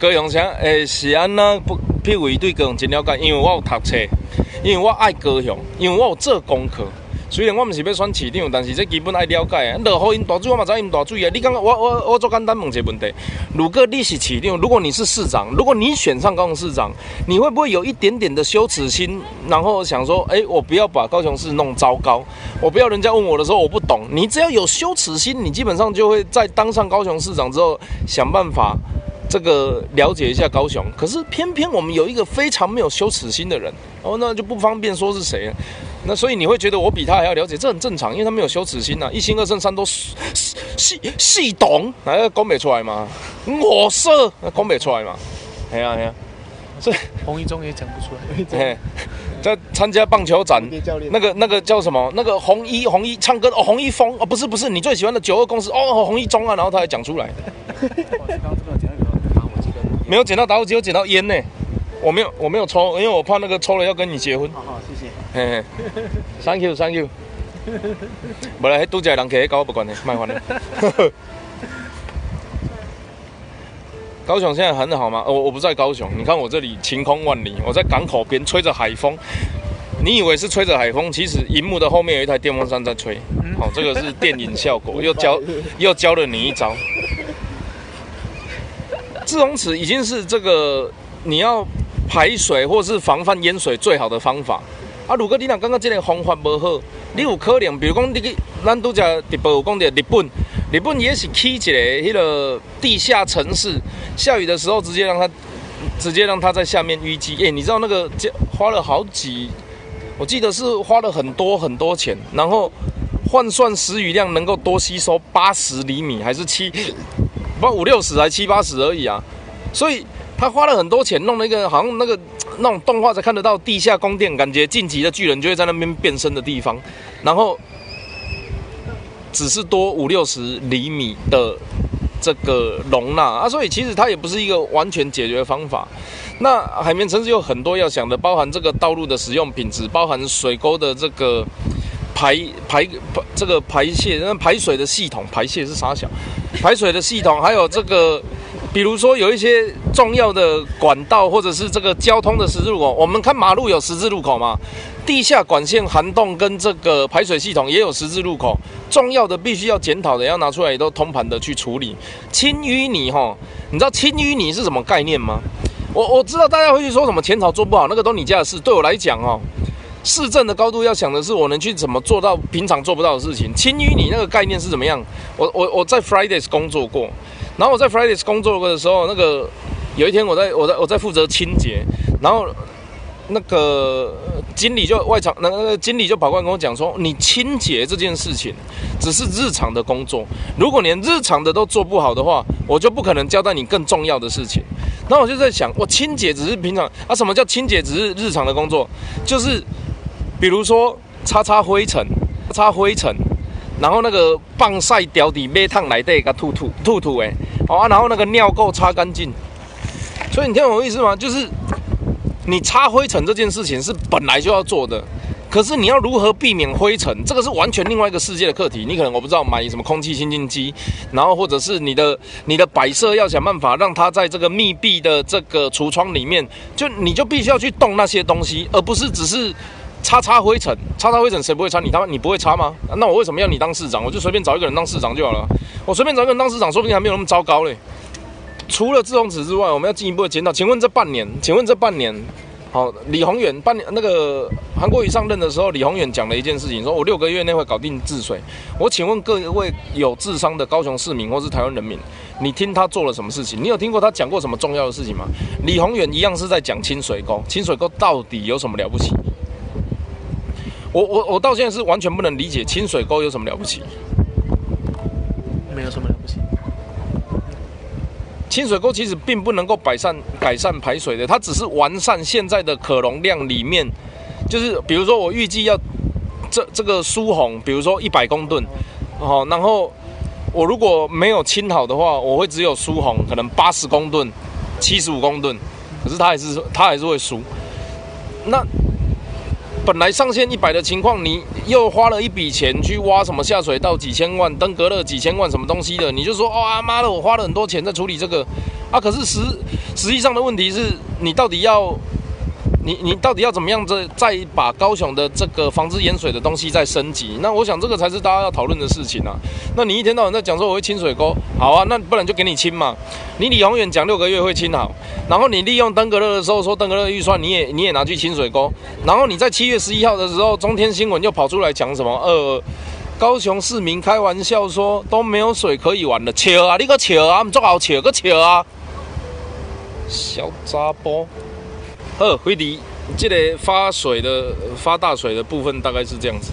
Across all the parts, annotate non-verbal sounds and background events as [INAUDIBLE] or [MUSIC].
高雄啥？诶，是安那不？譬如伊对高雄真了解，因为我有读册，因为我爱高雄，因为我有做功课。虽然我毋是要选市长，但是这基本爱了解啊。落雨因大水，我嘛知因大水啊。你感觉我我我做简单问一个问题：如果你是市长，如果你是市长，如果你选上高雄市长，你会不会有一点点的羞耻心？然后想说，哎，我不要把高雄市弄糟糕，我不要人家问我的时候我不懂。你只要有羞耻心，你基本上就会在当上高雄市长之后想办法。这个了解一下高雄，可是偏偏我们有一个非常没有羞耻心的人，哦，那就不方便说是谁。那所以你会觉得我比他还要了解，这很正常，因为他没有羞耻心呐，一心二圣三都 [LAUGHS] 系系懂，哪个讲不出来嘛？我色讲不出来嘛？哎呀哎呀，这洪一中也讲不出来。[LAUGHS] 在参加棒球展，那个那个叫什么？那个红衣红衣唱歌哦，红衣风哦，不是不是，你最喜欢的九二公司哦，红衣中啊，然后他还讲出来。[LAUGHS] 没有捡到打火机，有捡到烟呢。我没有，我没有抽，因为我怕那个抽了要跟你结婚。好好，谢谢。嘿嘿，Thank you，Thank you。不来，拄只人客搞我不管的，卖还的。高雄现在很好吗？我我不在高雄，你看我这里晴空万里，我在港口边吹着海风。你以为是吹着海风，其实荧幕的后面有一台电风扇在吹。好，这个是电影效果，又教又教了你一招。自融池已经是这个你要排水或是防范淹水最好的方法啊！如果你若刚刚这个方法不好，你有可能，比如讲你去咱都在直播讲的日本，日本也是起一个迄个地下城市，下雨的时候直接让它直接让它在下面淤积。哎，你知道那个花了好几，我记得是花了很多很多钱，然后换算时雨量能够多吸收八十厘米还是七？不五六十还七八十而已啊，所以他花了很多钱弄了一个好像那个那种动画才看得到地下宫殿，感觉晋级的巨人就会在那边变身的地方，然后只是多五六十厘米的这个容纳啊，所以其实它也不是一个完全解决方法。那海绵城市有很多要想的，包含这个道路的使用品质，包含水沟的这个。排排排这个排泄，那排水的系统，排泄是啥小？排水的系统，还有这个，比如说有一些重要的管道，或者是这个交通的十字路口，我们看马路有十字路口吗？地下管线涵洞跟这个排水系统也有十字路口，重要的必须要检讨的，要拿出来都通盘的去处理。清淤泥哈，你知道清淤泥是什么概念吗？我我知道大家会去说什么前朝做不好，那个都你家的事。对我来讲哦。市政的高度要想的是，我能去怎么做到平常做不到的事情。轻于你那个概念是怎么样？我我我在 Fridays 工作过，然后我在 Fridays 工作过的时候，那个有一天我在我在我在负责清洁，然后那个经理就外场那个经理就跑过来跟我讲说，你清洁这件事情只是日常的工作，如果连日常的都做不好的话，我就不可能交代你更重要的事情。然后我就在想，我清洁只是平常啊？什么叫清洁只是日常的工作？就是。比如说擦擦灰尘，擦灰尘，然后那个棒晒掉底煤炭来的，给吐吐吐吐诶，好啊，然后那个尿垢擦干净。所以你听懂我意思吗？就是你擦灰尘这件事情是本来就要做的，可是你要如何避免灰尘，这个是完全另外一个世界的课题。你可能我不知道买什么空气清净机，然后或者是你的你的摆设要想办法让它在这个密闭的这个橱窗里面，就你就必须要去动那些东西，而不是只是。擦擦灰尘，擦擦灰尘，谁不会擦？你他妈你不会擦吗？那我为什么要你当市长？我就随便找一个人当市长就好了。我随便找一个人当市长，说不定还没有那么糟糕嘞。除了志宏池之外，我们要进一步的检讨。请问这半年，请问这半年，好，李宏远半年那个韩国瑜上任的时候，李宏远讲了一件事情，说我六个月内会搞定治水。我请问各位有智商的高雄市民或是台湾人民，你听他做了什么事情？你有听过他讲过什么重要的事情吗？李宏远一样是在讲清水沟，清水沟到底有什么了不起？我我我到现在是完全不能理解清水沟有什么了不起，没有什么了不起。清水沟其实并不能够改善改善排水的，它只是完善现在的可容量里面，就是比如说我预计要这这个疏洪，比如说一百公吨，哦，然后我如果没有清好的话，我会只有疏洪可能八十公吨、七十五公吨，可是它还是它还是会疏，那。本来上线一百的情况，你又花了一笔钱去挖什么下水道几千万、登革热几千万什么东西的，你就说哦，阿妈的，我花了很多钱在处理这个，啊，可是实实际上的问题是你到底要。你你到底要怎么样再再把高雄的这个防治淹水的东西再升级？那我想这个才是大家要讨论的事情啊。那你一天到晚在讲说我会清水沟，好啊，那不然就给你清嘛。你李永远讲六个月会清好，然后你利用登革热的时候说登革热预算你也你也拿去清水沟，然后你在七月十一号的时候中天新闻又跑出来讲什么？呃，高雄市民开玩笑说都没有水可以玩了，笑啊，你个笑啊，唔做好笑个笑啊，小杂波。二回迪，这个发水的发大水的部分大概是这样子。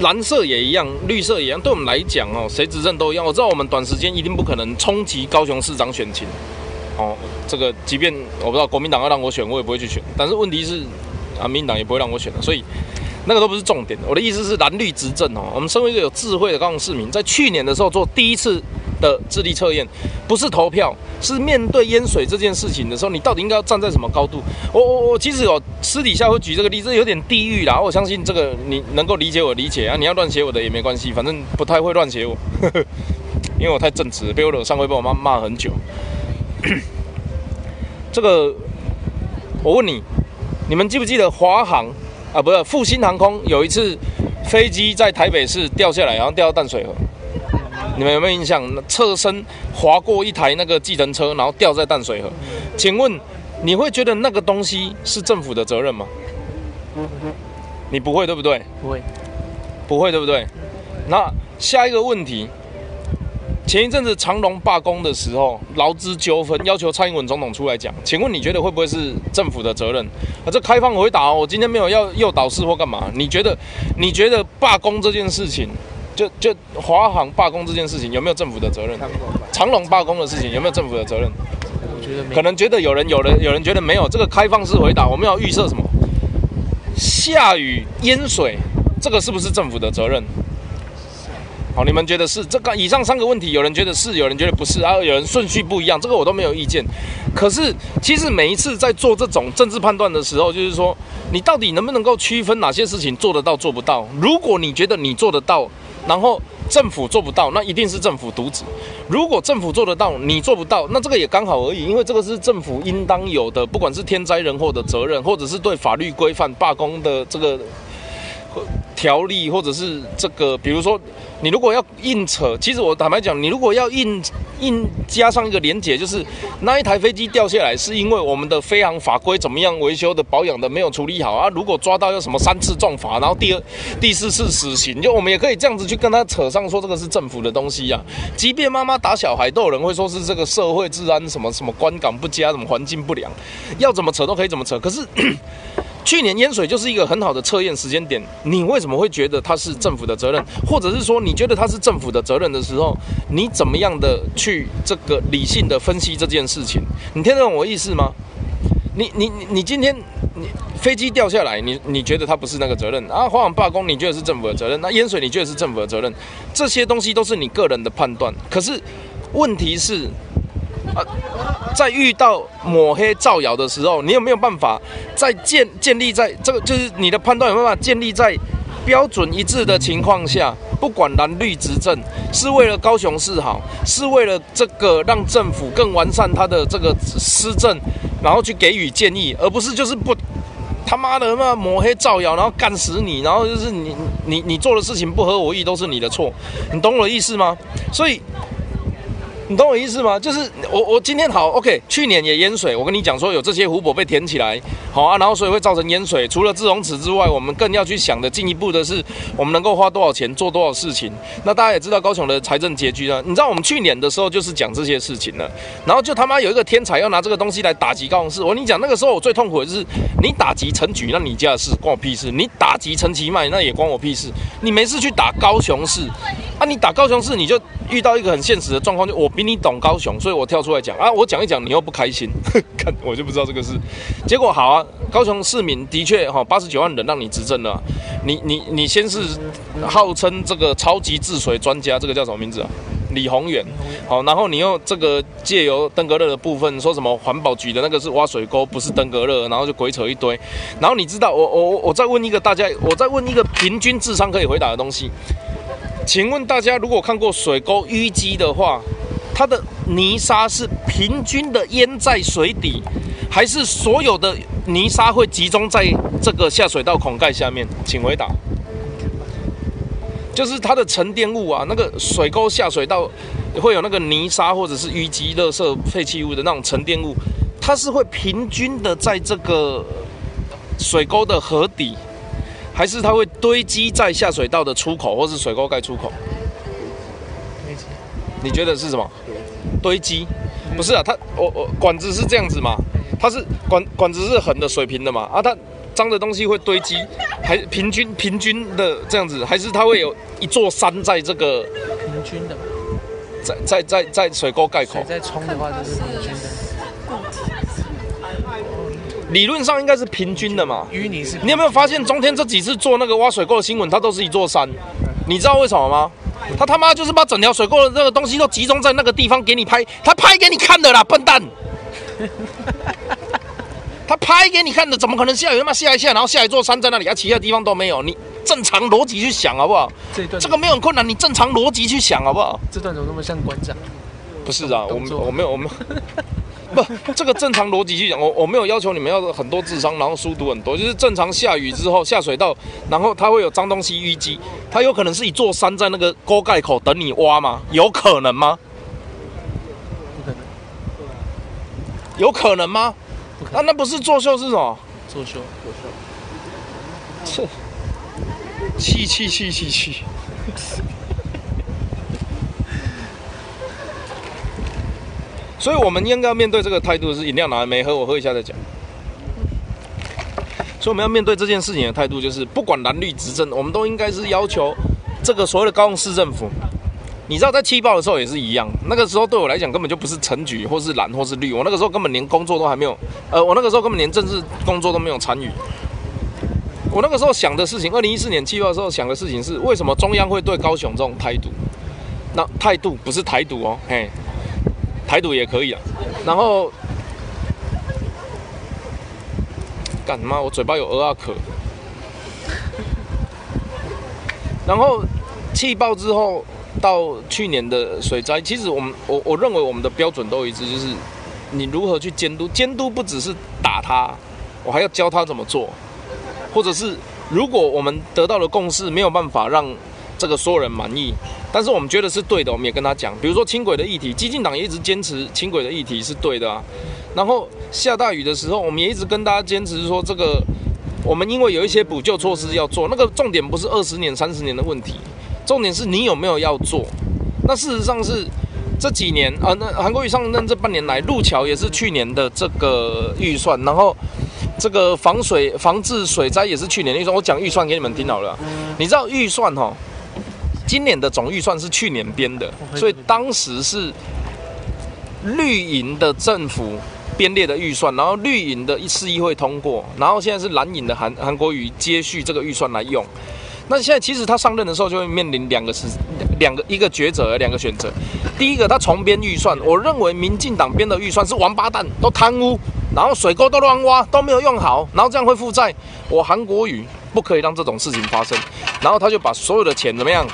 蓝色也一样，绿色也一样，对我们来讲哦，谁执政都一样。我知道我们短时间一定不可能冲击高雄市长选情，哦，这个即便我不知道国民党要让我选，我也不会去选。但是问题是，啊，民党也不会让我选的，所以那个都不是重点。我的意思是蓝绿执政哦，我们身为一个有智慧的高雄市民，在去年的时候做第一次。的智力测验不是投票，是面对淹水这件事情的时候，你到底应该要站在什么高度？我我我其实有私底下会举这个例子，有点地狱啦。我相信这个你能够理解我理解啊，你要乱写我的也没关系，反正不太会乱写我，[LAUGHS] 因为我太正直，被我惹上会被我妈骂很久。这个我问你，你们记不记得华航啊，不是复兴航空有一次飞机在台北市掉下来，然后掉到淡水河。你们有没有印象？侧身划过一台那个计程车，然后掉在淡水河。请问你会觉得那个东西是政府的责任吗？你不会对不对？不会，不会对不对？那下一个问题，前一阵子长隆罢工的时候，劳资纠纷要求蔡英文总统出来讲，请问你觉得会不会是政府的责任？啊，这开放回答哦，我今天没有要诱导式或干嘛？你觉得？你觉得罢工这件事情？就就华航罢工这件事情有没有政府的责任？长隆罢工的事情有没有政府的责任？我觉得可能觉得有人有人有人觉得没有。这个开放式回答，我们要预设什么？下雨淹水，这个是不是政府的责任？好，你们觉得是这个？以上三个问题，有人觉得是，有人觉得不是，然后有人顺序不一样，这个我都没有意见。可是其实每一次在做这种政治判断的时候，就是说你到底能不能够区分哪些事情做得到做不到？如果你觉得你做得到，然后政府做不到，那一定是政府渎职。如果政府做得到，你做不到，那这个也刚好而已，因为这个是政府应当有的，不管是天灾人祸的责任，或者是对法律规范罢工的这个。条例或者是这个，比如说，你如果要硬扯，其实我坦白讲，你如果要硬硬加上一个连结，就是那一台飞机掉下来是因为我们的飞行法规怎么样维修的保养的没有处理好啊？如果抓到要什么三次重罚，然后第二、第四次死刑，就我们也可以这样子去跟他扯上说这个是政府的东西呀。即便妈妈打小孩，都有人会说是这个社会治安什么什么观感不佳，什么环境不良，要怎么扯都可以怎么扯。可是。去年淹水就是一个很好的测验时间点，你为什么会觉得它是政府的责任，或者是说你觉得它是政府的责任的时候，你怎么样的去这个理性的分析这件事情？你听得懂我意思吗？你你你今天你飞机掉下来，你你觉得它不是那个责任啊？华航罢工，你觉得是政府的责任？那淹水，你觉得是政府的责任？这些东西都是你个人的判断。可是问题是。啊，在遇到抹黑造谣的时候，你有没有办法在建建立在这个就是你的判断有办法建立在标准一致的情况下？不管蓝绿执政，是为了高雄市好，是为了这个让政府更完善他的这个施政，然后去给予建议，而不是就是不他妈的嘛抹黑造谣，然后干死你，然后就是你你你做的事情不合我意，都是你的错，你懂我的意思吗？所以。你懂我意思吗？就是我我今天好 OK，去年也淹水，我跟你讲说有这些湖泊被填起来，好啊，然后所以会造成淹水。除了自容池之外，我们更要去想的进一步的是，我们能够花多少钱做多少事情。那大家也知道高雄的财政拮据啊，你知道我们去年的时候就是讲这些事情了，然后就他妈有一个天才要拿这个东西来打击高雄市。我跟你讲，那个时候我最痛苦的是你打击陈举，那你家的事关我屁事；你打击陈其迈，那也关我屁事。你没事去打高雄市，啊，你打高雄市你就。遇到一个很现实的状况，就我比你懂高雄，所以我跳出来讲啊，我讲一讲，你又不开心，[LAUGHS] 看我就不知道这个事结果好啊。高雄市民的确哈，八十九万人让你执政了，你你你先是号称这个超级治水专家，这个叫什么名字啊？李宏远，好，然后你又这个借由登革热的部分说什么环保局的那个是挖水沟，不是登革热，然后就鬼扯一堆。然后你知道我我我再问一个大家，我再问一个平均智商可以回答的东西。请问大家，如果看过水沟淤积的话，它的泥沙是平均的淹在水底，还是所有的泥沙会集中在这个下水道孔盖下面？请回答。就是它的沉淀物啊，那个水沟下水道会有那个泥沙或者是淤积、垃圾、废弃物的那种沉淀物，它是会平均的在这个水沟的河底，还是它会堆积在下水道的出口或是水沟盖出口？你觉得是什么？堆积？不是啊，它我我管子是这样子嘛？它是管管子是横的水平的嘛？啊，它脏的东西会堆积，还平均平均的这样子，还是它会有一座山在这个平均的？在在在在水沟盖口。水在冲的话就是平均的。理论上应该是平均的嘛？淤泥是。你有没有发现中天这几次做那个挖水沟的新闻，它都是一座山？你知道为什么吗？他他妈就是把整条水沟的那个东西都集中在那个地方给你拍，他拍给你看的啦，笨蛋！[LAUGHS] 他拍给你看的，怎么可能下雨他妈下一下，然后下一座山在那里，啊其他地方都没有？你正常逻辑去想好不好？这段这个没有很困难，你正常逻辑去想好不好？这段怎么那么像馆长？不是啊，我我没有我们。[LAUGHS] 不，这个正常逻辑去讲，我我没有要求你们要很多智商，然后书读很多，就是正常下雨之后下水道，然后它会有脏东西淤积，它有可能是一座山在那个沟盖口等你挖吗？有可能吗？不可能。有可能吗？那那不是作秀是什么？作秀，作秀。是。气气气气气。所以，我们应该要面对这个态度是饮料拿来没喝，我喝一下再讲。所以，我们要面对这件事情的态度就是，不管蓝绿执政，我们都应该是要求这个所谓的高雄市政府。你知道，在七报的时候也是一样，那个时候对我来讲根本就不是陈局或是蓝或是绿，我那个时候根本连工作都还没有，呃，我那个时候根本连政治工作都没有参与。我那个时候想的事情，二零一四年七报的时候想的事情是，为什么中央会对高雄这种态度？那态度不是台独哦，嘿。台独也可以啊，然后干嘛？我嘴巴有鹅啊壳。然后气爆之后到去年的水灾，其实我们我我认为我们的标准都一致，就是你如何去监督，监督不只是打他，我还要教他怎么做，或者是如果我们得到了共识没有办法让。这个所有人满意，但是我们觉得是对的，我们也跟他讲，比如说轻轨的议题，激进党也一直坚持轻轨的议题是对的啊。然后下大雨的时候，我们也一直跟大家坚持说，这个我们因为有一些补救措施要做，那个重点不是二十年、三十年的问题，重点是你有没有要做。那事实上是这几年啊，那韩国瑜上任这半年来，路桥也是去年的这个预算，然后这个防水防治水灾也是去年的预算。我讲预算给你们听好了，你知道预算哈？今年的总预算是去年编的，所以当时是绿营的政府编列的预算，然后绿营的市议会通过，然后现在是蓝营的韩韩国瑜接续这个预算来用。那现在其实他上任的时候就会面临两个是两个一个抉择，两个选择。第一个，他重编预算，我认为民进党编的预算是王八蛋，都贪污，然后水沟都乱挖，都没有用好，然后这样会负债。我韩国瑜不可以让这种事情发生，然后他就把所有的钱怎么样？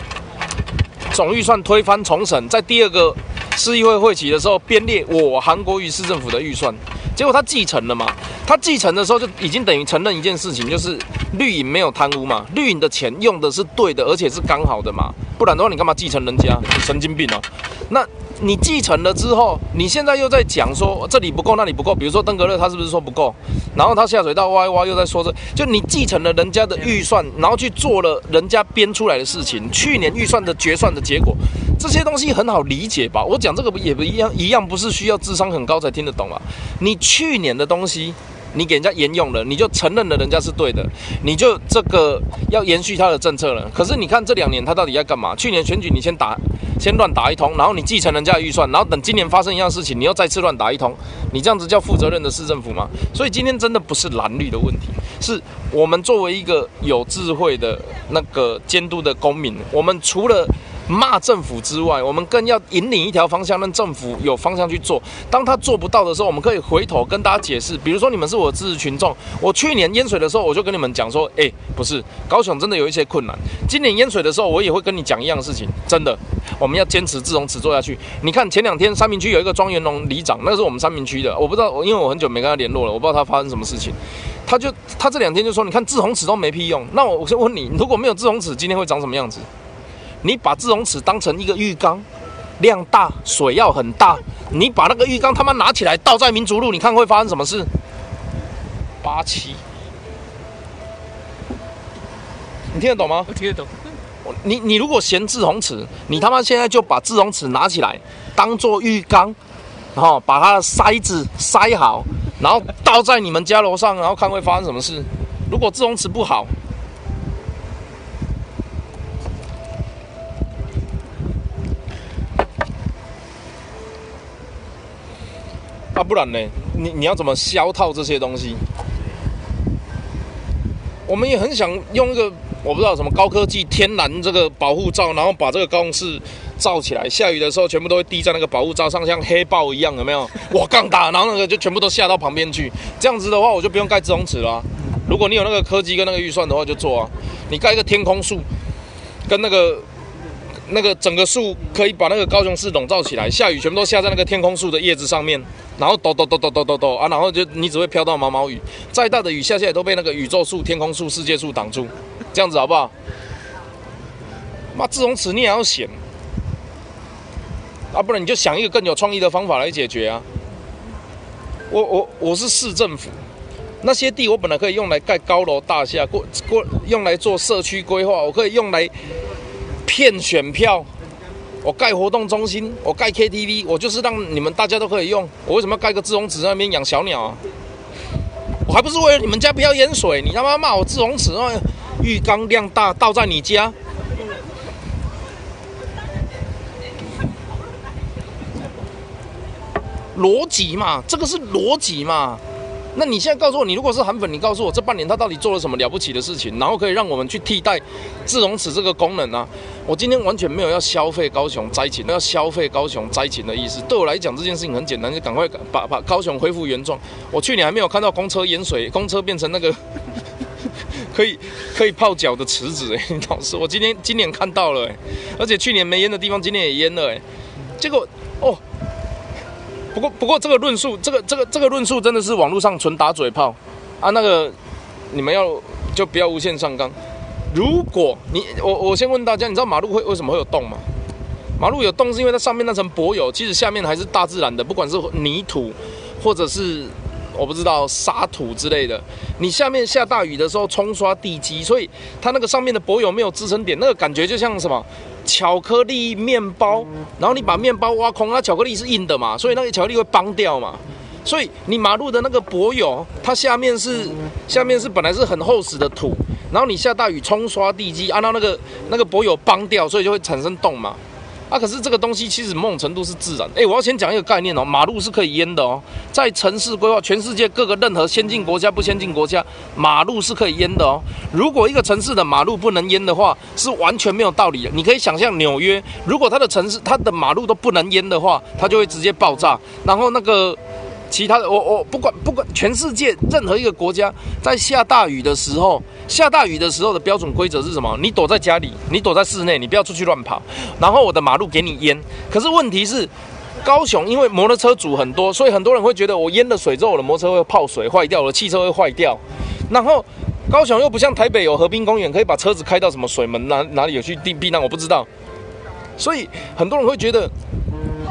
总预算推翻重审，在第二个市议会会期的时候编列我韩国瑜市政府的预算，结果他继承了嘛？他继承的时候就已经等于承认一件事情，就是绿营没有贪污嘛，绿营的钱用的是对的，而且是刚好的嘛，不然的话你干嘛继承人家？神经病哦！那。你继承了之后，你现在又在讲说这里不够，那里不够。比如说登革热，他是不是说不够？然后他下水道挖一挖，又在说这，就你继承了人家的预算，然后去做了人家编出来的事情。去年预算的决算的结果，这些东西很好理解吧？我讲这个不也不一样，一样不是需要智商很高才听得懂啊？你去年的东西。你给人家沿用了，你就承认了人家是对的，你就这个要延续他的政策了。可是你看这两年他到底在干嘛？去年选举你先打，先乱打一通，然后你继承人家的预算，然后等今年发生一样事情，你又再次乱打一通，你这样子叫负责任的市政府吗？所以今天真的不是蓝绿的问题，是我们作为一个有智慧的那个监督的公民，我们除了。骂政府之外，我们更要引领一条方向，让政府有方向去做。当他做不到的时候，我们可以回头跟大家解释。比如说，你们是我的支持群众，我去年淹水的时候，我就跟你们讲说，哎，不是，高雄真的有一些困难。今年淹水的时候，我也会跟你讲一样的事情，真的。我们要坚持自融池做下去。你看前两天三明区有一个庄园龙里长，那是我们三明区的，我不知道，因为我很久没跟他联络了，我不知道他发生什么事情。他就他这两天就说，你看自红尺都没屁用。那我我就问你，如果没有自红尺，今天会长什么样子？你把自红池当成一个浴缸，量大，水要很大。你把那个浴缸他妈拿起来倒在民族路，你看会发生什么事？八七，你听得懂吗？我听得懂。你你如果嫌自红池，你他妈现在就把自红池拿起来当做浴缸，然后把它的塞子塞好，然后倒在你们家楼上，然后看会发生什么事。如果自红池不好，啊，不然呢？你你要怎么消套这些东西？我们也很想用一个我不知道什么高科技天然这个保护罩，然后把这个高雄市罩起来，下雨的时候全部都会滴在那个保护罩上，像黑豹一样，有没有？[LAUGHS] 哇，杠大，然后那个就全部都下到旁边去。这样子的话，我就不用盖自洪池了。如果你有那个科技跟那个预算的话，就做啊。你盖一个天空树，跟那个那个整个树可以把那个高雄市笼罩起来，下雨全部都下在那个天空树的叶子上面。然后抖抖抖抖抖抖抖啊，然后就你只会飘到毛毛雨，再大的雨下下来都被那个宇宙树、天空树、世界树挡住，这样子好不好？妈，自从此你也要想，啊，不然你就想一个更有创意的方法来解决啊。我我我是市政府，那些地我本来可以用来盖高楼大厦，过过用来做社区规划，我可以用来骗选票。我盖活动中心，我盖 KTV，我就是让你们大家都可以用。我为什么要盖个自洪池那边养小鸟啊？我还不是为了你们家不要淹水？你他妈骂我自洪池那浴缸量大，倒在你家，逻辑嘛，这个是逻辑嘛。那你现在告诉我，你如果是韩粉，你告诉我这半年他到底做了什么了不起的事情，然后可以让我们去替代自容池这个功能呢？我今天完全没有要消费高雄灾情，要消费高雄灾情的意思。对我来讲，这件事情很简单，就赶快把把高雄恢复原状。我去年还没有看到公车淹水，公车变成那个 [LAUGHS] 可以可以泡脚的池子哎，老师，我今天今年看到了哎，而且去年没淹的地方，今年也淹了哎，结果哦。不过，不过这个论述，这个这个这个论述真的是网络上纯打嘴炮啊！那个你们要就不要无限上纲。如果你我我先问大家，你知道马路会为什么会有洞吗？马路有洞是因为它上面那层柏油，其实下面还是大自然的，不管是泥土或者是我不知道沙土之类的。你下面下大雨的时候冲刷地基，所以它那个上面的柏油没有支撑点，那个感觉就像什么？巧克力面包，然后你把面包挖空，那巧克力是硬的嘛，所以那个巧克力会崩掉嘛。所以你马路的那个柏油，它下面是下面是本来是很厚实的土，然后你下大雨冲刷地基，按照那个那个柏油崩掉，所以就会产生洞嘛。啊，可是这个东西其实某种程度是自然。哎，我要先讲一个概念哦，马路是可以淹的哦。在城市规划，全世界各个任何先进国家、不先进国家，马路是可以淹的哦。如果一个城市的马路不能淹的话，是完全没有道理的。你可以想象纽约，如果它的城市它的马路都不能淹的话，它就会直接爆炸。然后那个。其他的，我我不管不管，全世界任何一个国家在下大雨的时候，下大雨的时候的标准规则是什么？你躲在家里，你躲在室内，你不要出去乱跑。然后我的马路给你淹。可是问题是，高雄因为摩托车主很多，所以很多人会觉得我淹了水之后，我的摩托车会泡水坏掉，我的汽车会坏掉。然后高雄又不像台北有河滨公园，可以把车子开到什么水门哪哪里有去避避难，我不知道。所以很多人会觉得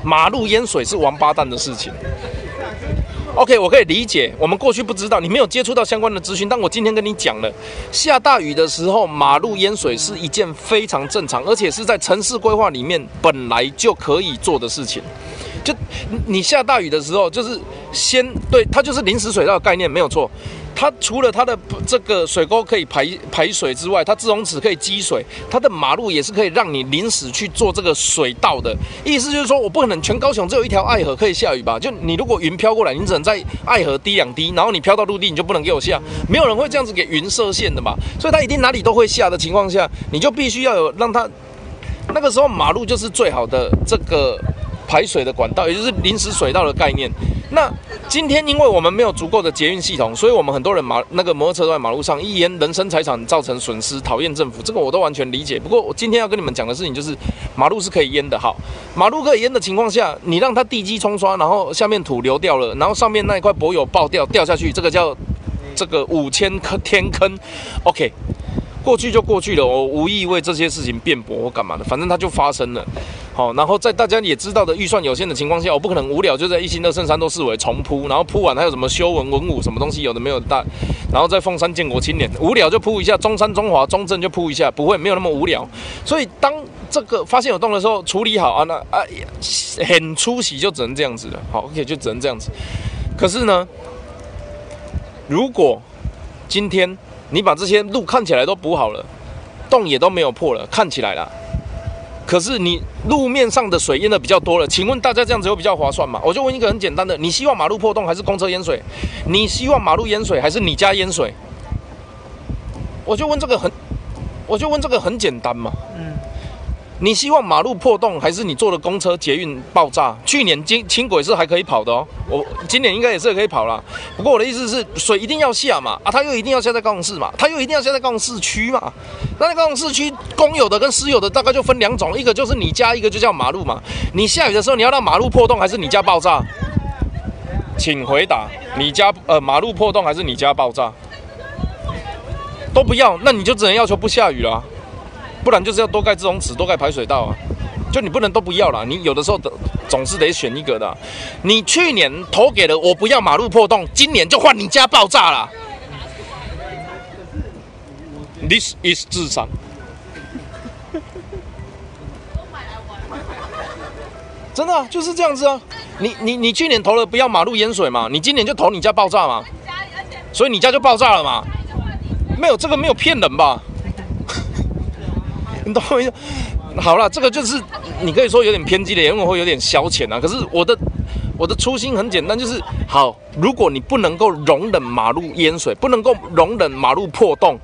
马路淹水是王八蛋的事情。OK，我可以理解。我们过去不知道，你没有接触到相关的资讯。但我今天跟你讲了，下大雨的时候，马路淹水是一件非常正常，而且是在城市规划里面本来就可以做的事情。就你下大雨的时候，就是先对它就是临时水道的概念，没有错。它除了它的这个水沟可以排排水之外，它自容池可以积水，它的马路也是可以让你临时去做这个水道的。意思就是说，我不可能全高雄只有一条爱河可以下雨吧？就你如果云飘过来，你只能在爱河滴两滴，然后你飘到陆地，你就不能给我下。没有人会这样子给云设限的嘛？所以它一定哪里都会下的情况下，你就必须要有让它那个时候马路就是最好的这个排水的管道，也就是临时水道的概念。那今天因为我们没有足够的捷运系统，所以我们很多人马那个摩托车都在马路上，一言人身财产造成损失，讨厌政府，这个我都完全理解。不过我今天要跟你们讲的事情就是，马路是可以淹的。好，马路可以淹的情况下，你让它地基冲刷，然后下面土流掉了，然后上面那一块柏油爆掉掉下去，这个叫这个五千坑天坑，OK。过去就过去了，我无意为这些事情辩驳或干嘛的，反正它就发生了。好，然后在大家也知道的预算有限的情况下，我不可能无聊就在一星二圣山都四尾重铺，然后铺完还有什么修文文武什么东西有的没有的，然后在凤山建国青年无聊就铺一下，中山中华中正就铺一下，不会没有那么无聊。所以当这个发现有洞的时候，处理好啊，那啊很出息就只能这样子了。好，OK 就只能这样子。可是呢，如果今天你把这些路看起来都补好了，洞也都没有破了，看起来啦。可是你路面上的水淹的比较多了，请问大家这样子有比较划算吗？我就问一个很简单的：你希望马路破洞还是公车淹水？你希望马路淹水还是你家淹水？我就问这个很，我就问这个很简单嘛。嗯，你希望马路破洞，还是你坐的公车捷运爆炸？去年轻轻轨是还可以跑的哦，我今年应该也是可以跑啦。不过我的意思是，水一定要下嘛，啊，它又一定要下在高雄市嘛，它又一定要下在高雄市区嘛。那在高雄市区公有的跟私有的大概就分两种，一个就是你家，一个就叫马路嘛。你下雨的时候，你要让马路破洞，还是你家爆炸？请回答，你家呃马路破洞还是你家爆炸？都不要，那你就只能要求不下雨了、不然就是要多盖自洪池，多盖排水道啊。就你不能都不要啦，你有的时候的总是得选一个的。你去年投给了我不要马路破洞，今年就换你家爆炸了。This is 智商。[LAUGHS] 真的、就是这样子啊！你你你去年投了不要马路淹水嘛，你今年就投你家爆炸嘛，所以你家就爆炸了嘛。没有这个没有骗人吧？[LAUGHS] 你懂我意思？好了，这个就是你可以说有点偏激的言论，会有点消遣啊。可是我的我的初心很简单，就是好，如果你不能够容忍马路淹水，不能够容忍马路破洞，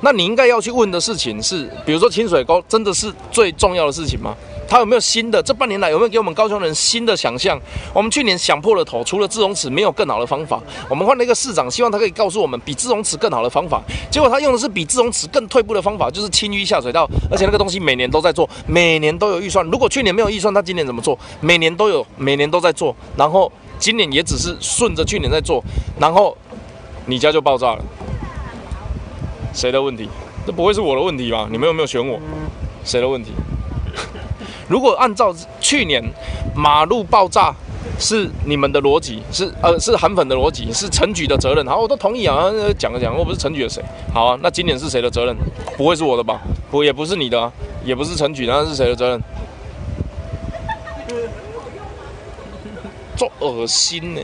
那你应该要去问的事情是，比如说清水沟真的是最重要的事情吗？他有没有新的？这半年来有没有给我们高雄人新的想象？我们去年想破了头，除了自容尺，没有更好的方法。我们换了一个市长，希望他可以告诉我们比自容尺更好的方法。结果他用的是比自容尺更退步的方法，就是清淤下水道，而且那个东西每年都在做，每年都有预算。如果去年没有预算，他今年怎么做？每年都有，每年都在做，然后今年也只是顺着去年在做，然后你家就爆炸了。谁的问题？这不会是我的问题吧？你们有没有选我？谁的问题？如果按照去年马路爆炸是你们的逻辑，是呃是韩粉的逻辑，是陈举的责任，好，我都同意啊。讲了讲，我不是陈举的谁？好啊，那今年是谁的责任？不会是我的吧？不，也不是你的、也不是陈举，那是谁的责任？做恶心呢、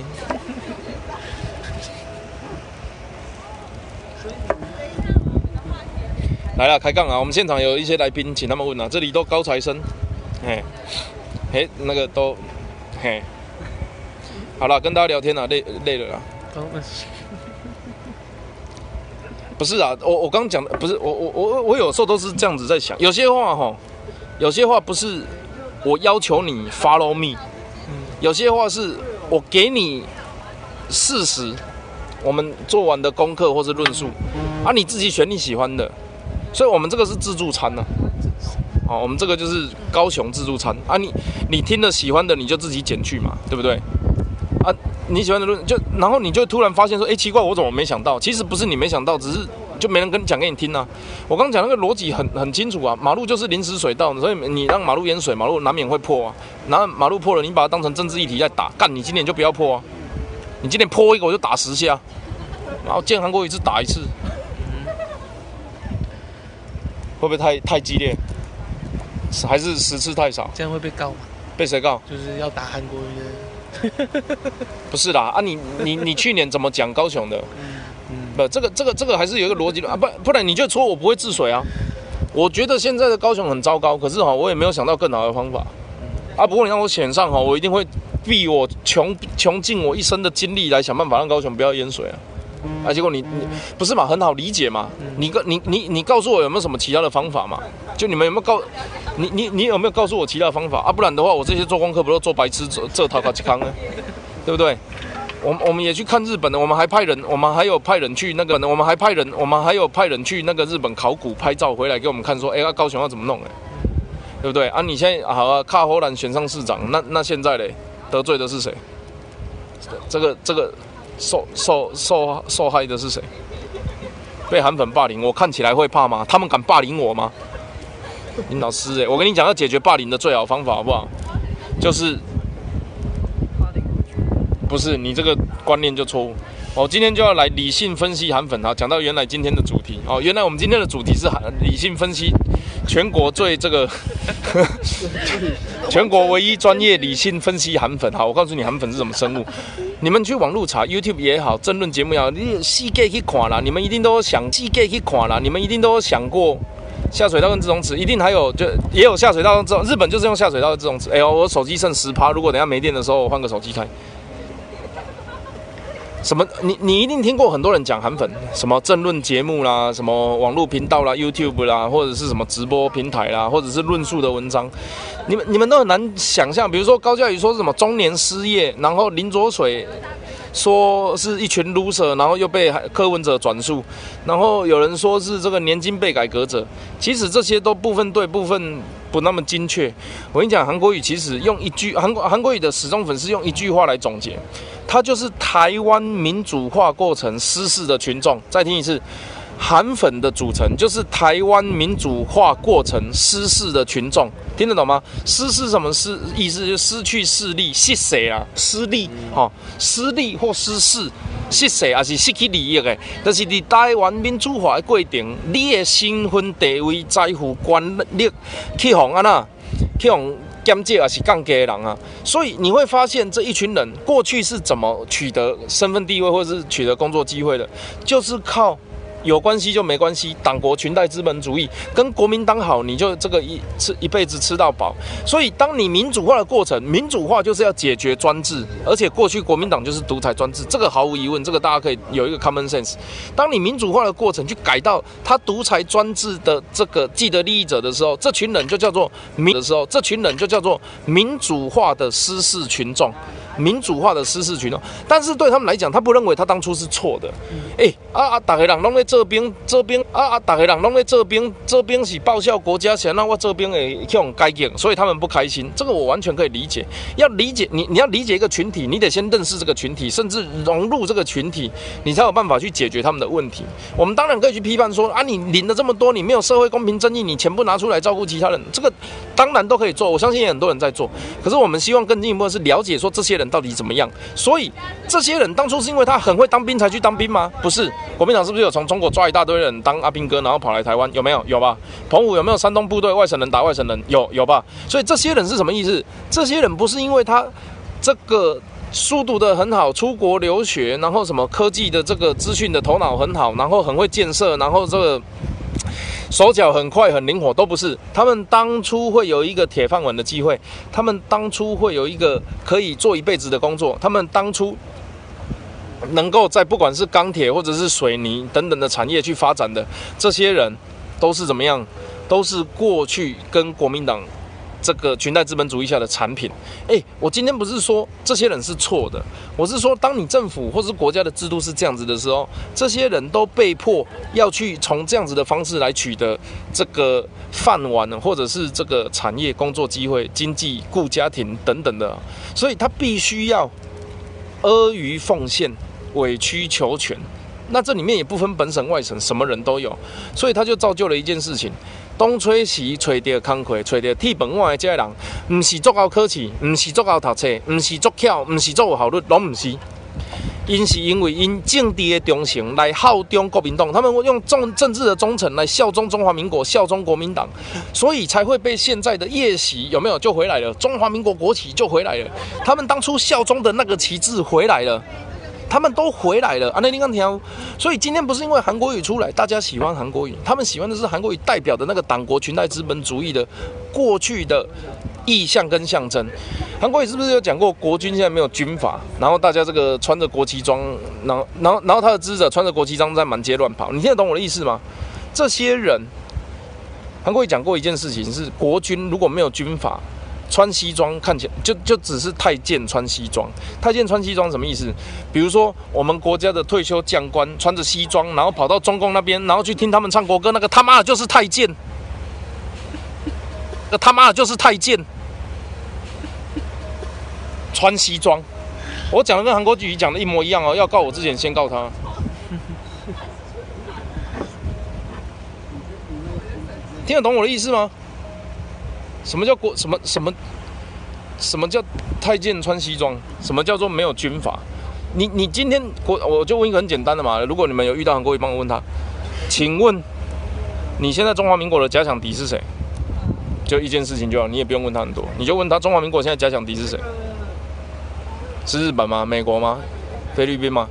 来了，开杠啊！我们现场有一些来宾，请他们问啊。这里都高材生，嘿，嘿，那个都，嘿，好了，跟大家聊天了，累累了啦。[LAUGHS] 不是啊，我我刚讲的不是我我我我有时候都是这样子在想，有些话哈，有些话不是我要求你 follow me，有些话是我给你事实，我们做完的功课或是论述，啊，你自己选你喜欢的，所以我们这个是自助餐呢、哦，我们这个就是高雄自助餐啊你，你听了喜欢的你就自己剪去嘛，对不对？啊，你喜欢的论就，然后你就突然发现说，哎，奇怪，我怎么没想到？其实不是你没想到，只是就没人跟讲给你听啊。我刚刚讲那个逻辑很很清楚啊，马路就是临时水道，所以你让马路淹水，马路难免会破啊。然后马路破了，你把它当成政治议题在打，干你今年就不要破啊，你今年破一个我就打十下，然后见韩国一次打一次，会不会太太激烈？是还是十次太少？这样会被告吗？被谁告？就是要打韩国瑜的。[LAUGHS] [LAUGHS] 不是啦，啊你你你去年怎么讲高雄的？嗯，不，这个这个这个还是有一个逻辑的啊，不不然你就说我不会治水啊。我觉得现在的高雄很糟糕，可是哈，我也没有想到更好的方法啊。不过你让我选上哈，我一定会逼我穷穷尽我一生的精力来想办法让高雄不要淹水啊。啊，结果你你不是嘛，很好理解嘛。你告你你你告诉我有没有什么其他的方法嘛？就你们有没有告你你你有没有告诉我其他的方法啊？不然的话，我这些做功课不都做白痴这这套卡吉康呢？对不对？我们我们也去看日本的，我们还派人，我们还有派人去那个，我们还派人，我们还有派人去那个日本考古拍照回来给我们看，说，哎，高雄要怎么弄？哎，对不对？啊，你现在好啊，卡荷兰选上市长，那那现在嘞，得罪的是谁？这个这个受受受受害的是谁？被韩粉霸凌，我看起来会怕吗？他们敢霸凌我吗？林老师，哎，我跟你讲，要解决霸凌的最好方法，好不好？就是。不是你这个观念就错误，我今天就要来理性分析韩粉啊，讲到原来今天的主题哦，原来我们今天的主题是韩理性分析全国最这个 [LAUGHS] 全国唯一专业理性分析韩粉哈，我告诉你韩粉是什么生物，你们去网络查 YouTube 也好，争论节目也好，你细概去看啦，你们一定都想细概去看啦，你们一定都想过下水道跟自动池，一定还有就也有下水道跟自动，日本就是用下水道的自动池，哎呦，我手机剩十趴，如果等下没电的时候，我换个手机开。什么？你你一定听过很多人讲韩粉，什么政论节目啦，什么网络频道啦，YouTube 啦，或者是什么直播平台啦，或者是论述的文章，你们你们都很难想象。比如说高嘉宇说什么中年失业，然后林卓水说是一群 loser，然后又被柯文哲转述，然后有人说是这个年金被改革者，其实这些都部分对，部分不那么精确。我跟你讲，韩国语其实用一句韩国韩国语的始终粉丝用一句话来总结。他就是台湾民主化过程失事的群众。再听一次，韩粉的组成就是台湾民主化过程失势的群众，听得懂吗？失势什么失意思？就失去势力，失谁啊？失利，哈，失利或失势，失谁还是失去利益的？但是你台湾民主化的过程，你的身份地位在乎权力，去红安那，去红。兼借而是杠的人啊，所以你会发现这一群人过去是怎么取得身份地位或者是取得工作机会的，就是靠。有关系就没关系，党国裙带资本主义跟国民党好，你就这个一吃一辈子吃到饱。所以，当你民主化的过程，民主化就是要解决专制，而且过去国民党就是独裁专制，这个毫无疑问，这个大家可以有一个 common sense。当你民主化的过程去改到他独裁专制的这个既得利益者的时候，这群人就叫做民的时候，这群人就叫做民主化的失势群众。民主化的私事群众，但是对他们来讲，他不认为他当初是错的。哎啊啊，大家人拢在这边这边啊啊，大家人拢在这边这边是报效国家，想让我这边诶这种改革，所以他们不开心。这个我完全可以理解。要理解你，你要理解一个群体，你得先认识这个群体，甚至融入这个群体，你才有办法去解决他们的问题。我们当然可以去批判说啊，你领了这么多，你没有社会公平正义，你全部拿出来照顾其他人，这个当然都可以做。我相信也很多人在做。可是我们希望更进一步的是了解说这些人。到底怎么样？所以这些人当初是因为他很会当兵才去当兵吗？不是，国民党是不是有从中国抓一大堆人当阿兵哥，然后跑来台湾？有没有？有吧？澎湖有没有山东部队外省人打外省人？有有吧？所以这些人是什么意思？这些人不是因为他这个书读的很好，出国留学，然后什么科技的这个资讯的头脑很好，然后很会建设，然后这个。手脚很快很灵活，都不是。他们当初会有一个铁饭碗的机会，他们当初会有一个可以做一辈子的工作，他们当初能够在不管是钢铁或者是水泥等等的产业去发展的这些人，都是怎么样？都是过去跟国民党。这个裙带资本主义下的产品，哎，我今天不是说这些人是错的，我是说，当你政府或是国家的制度是这样子的时候，这些人都被迫要去从这样子的方式来取得这个饭碗，或者是这个产业工作机会、经济顾家庭等等的，所以他必须要阿谀奉献、委曲求全。那这里面也不分本省外省，什么人都有，所以他就造就了一件事情。东吹西吹到康亏，吹到替本外的这些人，唔是足够科技，唔是足够读册，唔是足巧，唔是足有效率，拢唔是。因是因为因政治的忠诚来效忠国民党，他们用政政治的忠诚来效忠中华民国，效忠国民党，所以才会被现在的夜袭有没有就回来了？中华民国国旗就回来了，他们当初效忠的那个旗帜回来了。他们都回来了，啊，那你刚听，所以今天不是因为韩国语出来，大家喜欢韩国语，他们喜欢的是韩国语代表的那个党国裙带资本主义的过去的意象跟象征。韩国语是不是有讲过，国军现在没有军阀，然后大家这个穿着国旗装，然后然后然后他的支者穿着国旗装在满街乱跑，你听得懂我的意思吗？这些人，韩国语讲过一件事情，是国军如果没有军阀。穿西装看起来就就只是太监穿西装，太监穿西装什么意思？比如说我们国家的退休将官穿着西装，然后跑到中共那边，然后去听他们唱国歌，那个他妈的就是太监，那他妈的就是太监，穿西装。我讲的跟韩国局讲的一模一样哦，要告我之前先告他。听得懂我的意思吗？什么叫国？什么什么？什么叫太监穿西装？什么叫做没有军法？你你今天国，我就问一个很简单的嘛。如果你们有遇到韩国瑜，帮我问他，请问你现在中华民国的假想敌是谁？就一件事情就好，你也不用问他很多，你就问他中华民国现在假想敌是谁？是日本吗？美国吗？菲律宾吗？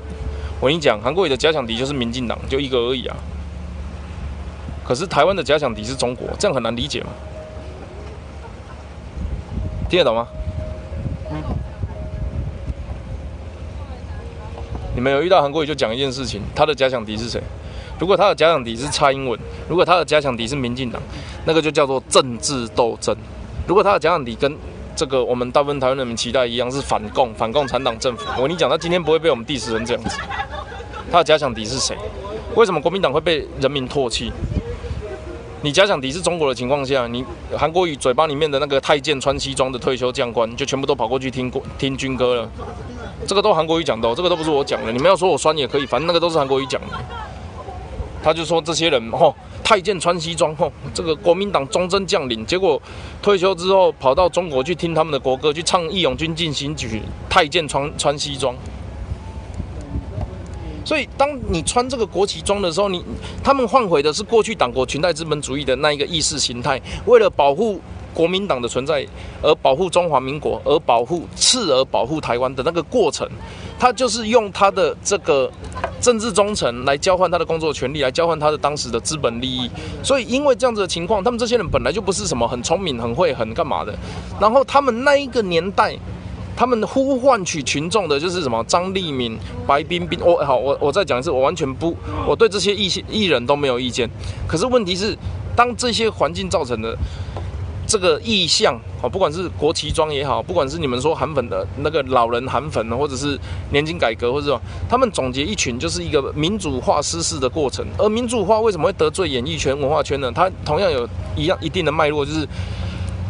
我跟你讲，韩国语的假想敌就是民进党，就一个而已啊。可是台湾的假想敌是中国，这样很难理解吗？听得懂吗？嗯你们有遇到韩国语就讲一件事情，他的假想敌是谁？如果他的假想敌是蔡英文，如果他的假想敌是民进党，那个就叫做政治斗争。如果他的假想敌跟这个我们大部分台湾人民期待一样是反共、反共产党政府，我跟你讲，他今天不会被我们 diss 成这样子。他的假想敌是谁？为什么国民党会被人民唾弃？你假想敌是中国的情况下，你韩国语嘴巴里面的那个太监穿西装的退休将官，就全部都跑过去听过听军歌了。这个都韩国语讲的，这个都不是我讲的。你们要说我酸也可以，反正那个都是韩国语讲的。他就说这些人哦，太监穿西装哦，这个国民党忠贞将领，结果退休之后跑到中国去听他们的国歌，去唱《义勇军进行曲》，太监穿穿西装。所以，当你穿这个国旗装的时候，你他们换回的是过去党国裙带资本主义的那一个意识形态。为了保护国民党的存在，而保护中华民国，而保护次而保护台湾的那个过程，他就是用他的这个政治忠诚来交换他的工作权利，来交换他的当时的资本利益。所以，因为这样子的情况，他们这些人本来就不是什么很聪明、很会、很干嘛的。然后，他们那一个年代。他们呼唤取群众的就是什么？张立敏、白冰冰。我好，我我再讲一次，我完全不，我对这些艺艺人都没有意见。可是问题是，当这些环境造成的这个意象，哦，不管是国旗装也好，不管是你们说韩粉的那个老人韩粉，或者是年金改革，或者说他们总结一群，就是一个民主化失势的过程。而民主化为什么会得罪演艺圈、文化圈呢？它同样有一样一定的脉络，就是。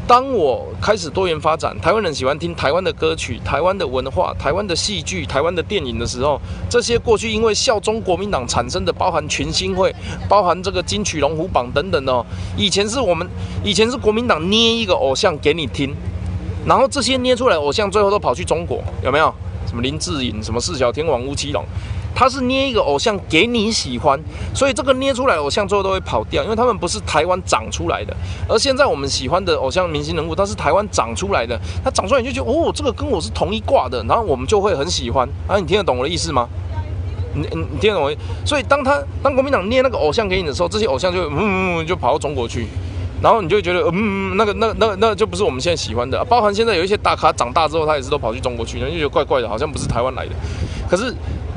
当我开始多元发展，台湾人喜欢听台湾的歌曲、台湾的文化、台湾的戏剧、台湾的电影的时候，这些过去因为效忠国民党产生的，包含群星会、包含这个金曲龙虎榜等等哦，以前是我们以前是国民党捏一个偶像给你听，然后这些捏出来偶像最后都跑去中国，有没有？什么林志颖、什么四小天王、吴奇隆。他是捏一个偶像给你喜欢，所以这个捏出来偶像最后都会跑掉，因为他们不是台湾长出来的。而现在我们喜欢的偶像明星人物，他是台湾长出来的，他长出来你就觉得哦，这个跟我是同一挂的，然后我们就会很喜欢。啊，你听得懂我的意思吗？你你你听得懂我？所以当他当国民党捏那个偶像给你的时候，这些偶像就嗯嗯嗯就跑到中国去，然后你就会觉得嗯那个那那那就不是我们现在喜欢的。包含现在有一些大咖长大之后，他也是都跑去中国去，你就觉得怪怪的，好像不是台湾来的。可是。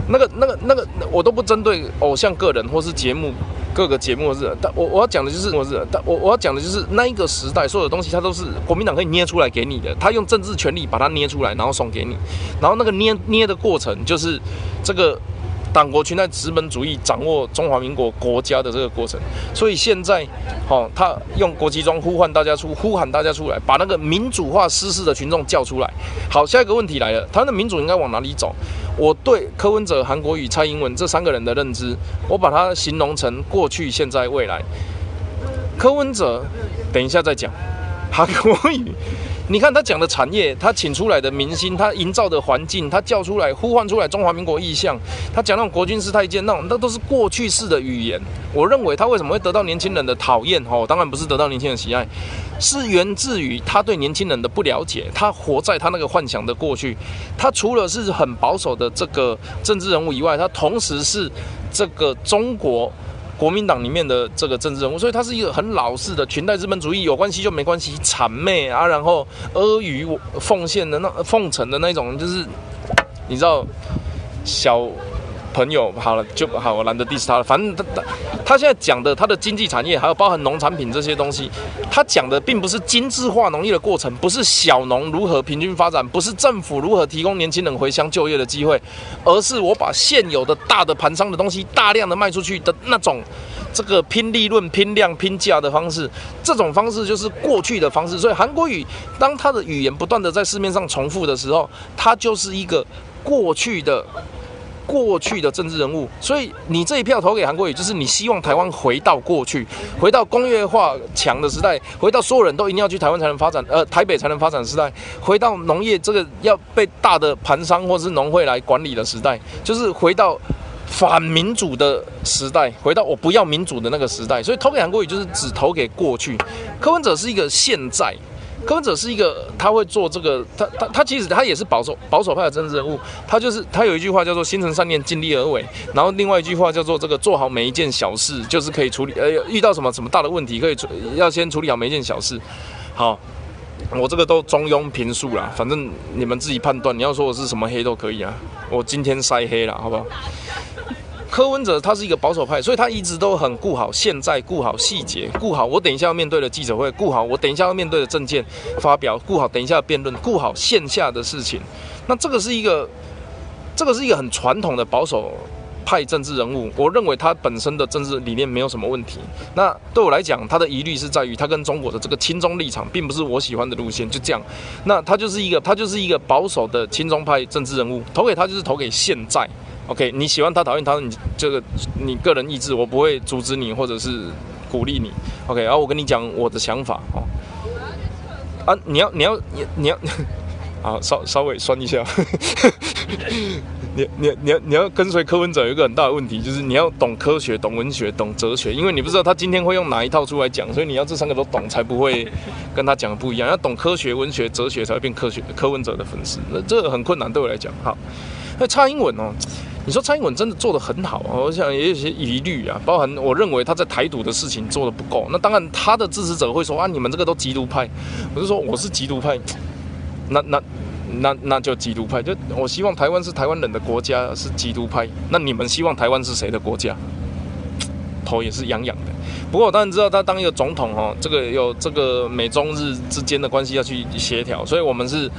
那个、那个、那个，我都不针对偶像个人或是节目，各个节目是，但我我要讲的就是，我是，但我我要讲的就是那一个时代所有的东西，它都是国民党可以捏出来给你的，他用政治权力把它捏出来，然后送给你，然后那个捏捏的过程就是这个。党国群在资本主义掌握中华民国国家的这个过程，所以现在，哦，他用国旗装呼唤大家出，呼喊大家出来，把那个民主化失势的群众叫出来。好，下一个问题来了，他的民主应该往哪里走？我对柯文哲、韩国瑜、蔡英文这三个人的认知，我把它形容成过去、现在、未来。柯文哲，等一下再讲。韩国瑜。[LAUGHS] 你看他讲的产业，他请出来的明星，他营造的环境，他叫出来呼唤出来中华民国意象，他讲那种国军师太监那种，那都是过去式的语言。我认为他为什么会得到年轻人的讨厌？哦，当然不是得到年轻人喜爱，是源自于他对年轻人的不了解。他活在他那个幻想的过去，他除了是很保守的这个政治人物以外，他同时是这个中国国民党里面的这个政治人物，所以他是一个很老式的裙带资本主义，有关系就没关系，谄媚啊，然后阿谀奉献的那奉承的那种，就是你知道小。朋友，好了就好，我懒得 diss 他了。反正他他现在讲的他的经济产业，还有包含农产品这些东西，他讲的并不是精致化农业的过程，不是小农如何平均发展，不是政府如何提供年轻人回乡就业的机会，而是我把现有的大的盘商的东西大量的卖出去的那种，这个拼利润、拼量、拼价的方式，这种方式就是过去的方式。所以韩国语当他的语言不断的在市面上重复的时候，它就是一个过去的。过去的政治人物，所以你这一票投给韩国瑜，就是你希望台湾回到过去，回到工业化强的时代，回到所有人都一定要去台湾才能发展，呃，台北才能发展时代，回到农业这个要被大的盘商或者是农会来管理的时代，就是回到反民主的时代，回到我不要民主的那个时代。所以投给韩国瑜就是只投给过去，柯文哲是一个现在。柯文哲是一个，他会做这个，他他他其实他也是保守保守派的政治人物，他就是他有一句话叫做“心存善念，尽力而为”，然后另外一句话叫做“这个做好每一件小事，就是可以处理，呃，遇到什么什么大的问题，可以处要先处理好每一件小事”。好，我这个都中庸评述啦，反正你们自己判断，你要说我是什么黑都可以啊，我今天晒黑了，好不好？柯文哲他是一个保守派，所以他一直都很顾好现在，顾好细节，顾好我等一下要面对的记者会，顾好我等一下要面对的证件发表，顾好等一下辩论，顾好线下的事情。那这个是一个，这个是一个很传统的保守派政治人物。我认为他本身的政治理念没有什么问题。那对我来讲，他的疑虑是在于他跟中国的这个亲中立场，并不是我喜欢的路线。就这样，那他就是一个，他就是一个保守的亲中派政治人物。投给他就是投给现在。OK，你喜欢他，讨厌他，你这个你个人意志，我不会阻止你，或者是鼓励你。OK，然后我跟你讲我的想法哦。啊，你要你要你你要，啊，[LAUGHS] 稍稍微酸一下。[LAUGHS] 你你你要你要跟随柯文哲有一个很大的问题，就是你要懂科学、懂文学、懂哲学，因为你不知道他今天会用哪一套出来讲，所以你要这三个都懂，才不会跟他讲的不一样。要懂科学、文学、哲学，才会变科学柯文哲的粉丝。那这个很困难，对我来讲。好，那蔡英文哦。你说蔡英文真的做得很好，我想也有些疑虑啊，包含我认为他在台独的事情做得不够。那当然，他的支持者会说啊，你们这个都极独派。我就说我是极独派，那那那那就极独派。就我希望台湾是台湾人的国家，是极独派。那你们希望台湾是谁的国家？头也是痒痒的。不过我当然知道他当一个总统哦，这个有这个美中日之间的关系要去协调，所以我们是。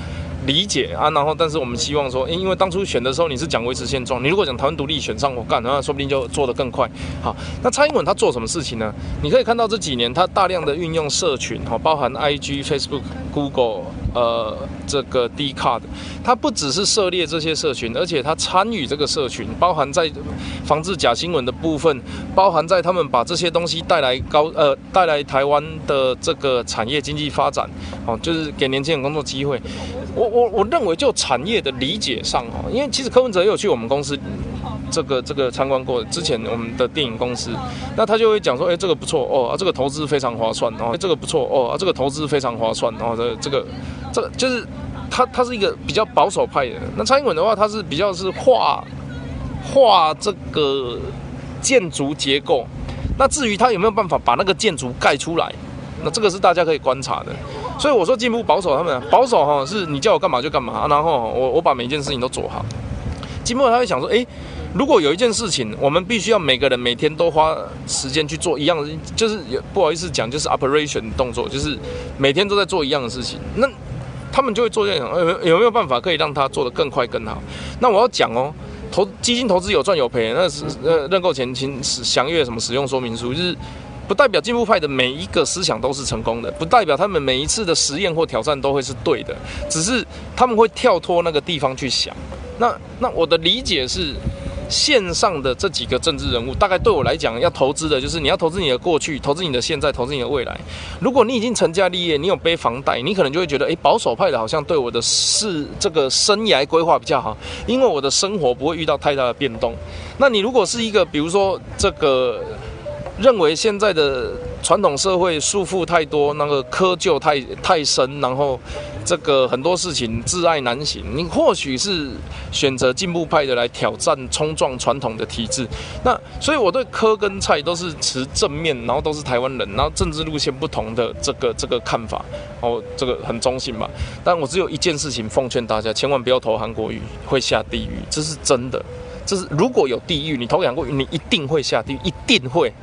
理解啊，然后但是我们希望说，因为当初选的时候你是讲维持现状，你如果讲台湾独立选上我干，那说不定就做得更快。好，那蔡英文他做什么事情呢？你可以看到这几年他大量的运用社群，哈，包含 IG、Facebook、Google。呃，这个 D card，他不只是涉猎这些社群，而且他参与这个社群，包含在防治假新闻的部分，包含在他们把这些东西带来高呃带来台湾的这个产业经济发展，哦，就是给年轻人工作机会。我我我认为就产业的理解上哦，因为其实柯文哲也有去我们公司。这个这个参观过之前我们的电影公司，那他就会讲说，哎，这个不错哦，啊，这个投资非常划算哦，这个不错哦，啊，这个投资非常划算哦，这这个这就是他他是一个比较保守派的。那蔡英文的话，他是比较是画画这个建筑结构。那至于他有没有办法把那个建筑盖出来，那这个是大家可以观察的。所以我说进步保守，他们保守哈是你叫我干嘛就干嘛，然后我我把每一件事情都做好。进步他会想说，哎。如果有一件事情，我们必须要每个人每天都花时间去做一样，就是不好意思讲，就是 operation 动作，就是每天都在做一样的事情，那他们就会做这样，有有没有办法可以让他做得更快更好？那我要讲哦，投基金投资有赚有赔，那是呃认购前请详阅什么使用说明书，就是不代表进步派的每一个思想都是成功的，不代表他们每一次的实验或挑战都会是对的，只是他们会跳脱那个地方去想。那那我的理解是。线上的这几个政治人物，大概对我来讲，要投资的就是你要投资你的过去，投资你的现在，投资你的未来。如果你已经成家立业，你有背房贷，你可能就会觉得，诶，保守派的好像对我的是这个生涯规划比较好，因为我的生活不会遇到太大的变动。那你如果是一个，比如说这个认为现在的。传统社会束缚太多，那个窠臼太太深，然后这个很多事情挚爱难行。你或许是选择进步派的来挑战冲撞传统的体制。那所以我对柯跟蔡都是持正面，然后都是台湾人，然后政治路线不同的这个这个看法，哦，这个很中性吧。但我只有一件事情奉劝大家，千万不要投韩国瑜，会下地狱，这是真的。这是如果有地狱，你投韩国瑜，你一定会下地狱，一定会。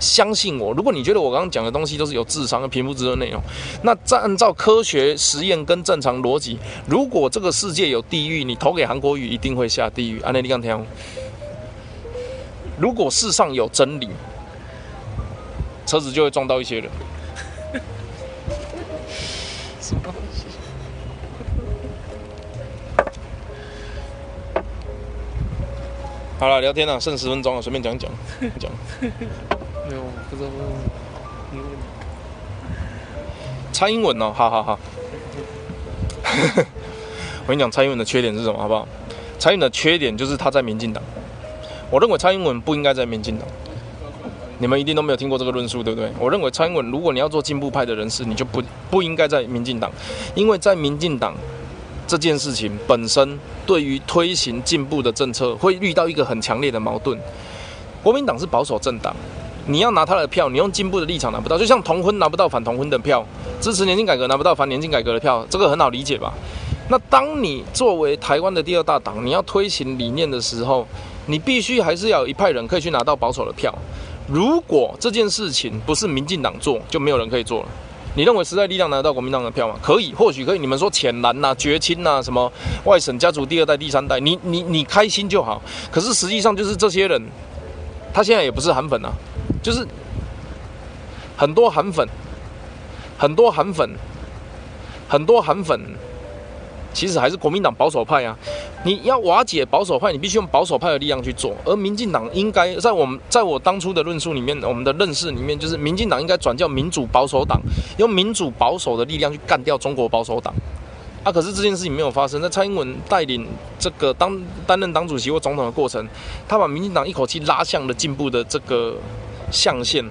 相信我，如果你觉得我刚刚讲的东西都是有智商、平铺直的内容，那再按照科学实验跟正常逻辑，如果这个世界有地狱，你投给韩国瑜一定会下地狱。安内利刚听，如果世上有真理，车子就会撞到一些人。什么东西？好了，聊天了，剩十分钟了，随便讲讲讲。没有，不知道。蔡英文哦，好好好。[LAUGHS] 我跟你讲，蔡英文的缺点是什么，好不好？蔡英文的缺点就是他在民进党。我认为蔡英文不应该在民进党。你们一定都没有听过这个论述，对不对？我认为蔡英文，如果你要做进步派的人士，你就不不应该在民进党，因为在民进党这件事情本身，对于推行进步的政策，会遇到一个很强烈的矛盾。国民党是保守政党。你要拿他的票，你用进步的立场拿不到，就像同婚拿不到反同婚的票，支持年金改革拿不到反年金改革的票，这个很好理解吧？那当你作为台湾的第二大党，你要推行理念的时候，你必须还是要有一派人可以去拿到保守的票。如果这件事情不是民进党做，就没有人可以做了。你认为时代力量拿到国民党的票吗？可以，或许可以。你们说浅蓝呐、绝亲呐、什么外省家族第二代、第三代，你你你开心就好。可是实际上就是这些人，他现在也不是韩粉啊。就是很多韩粉，很多韩粉，很多韩粉，其实还是国民党保守派啊！你要瓦解保守派，你必须用保守派的力量去做。而民进党应该在我们在我当初的论述里面，我们的认识里面，就是民进党应该转叫民主保守党，用民主保守的力量去干掉中国保守党。啊，可是这件事情没有发生。在蔡英文带领这个当担任党主席或总统的过程，他把民进党一口气拉向了进步的这个。象限，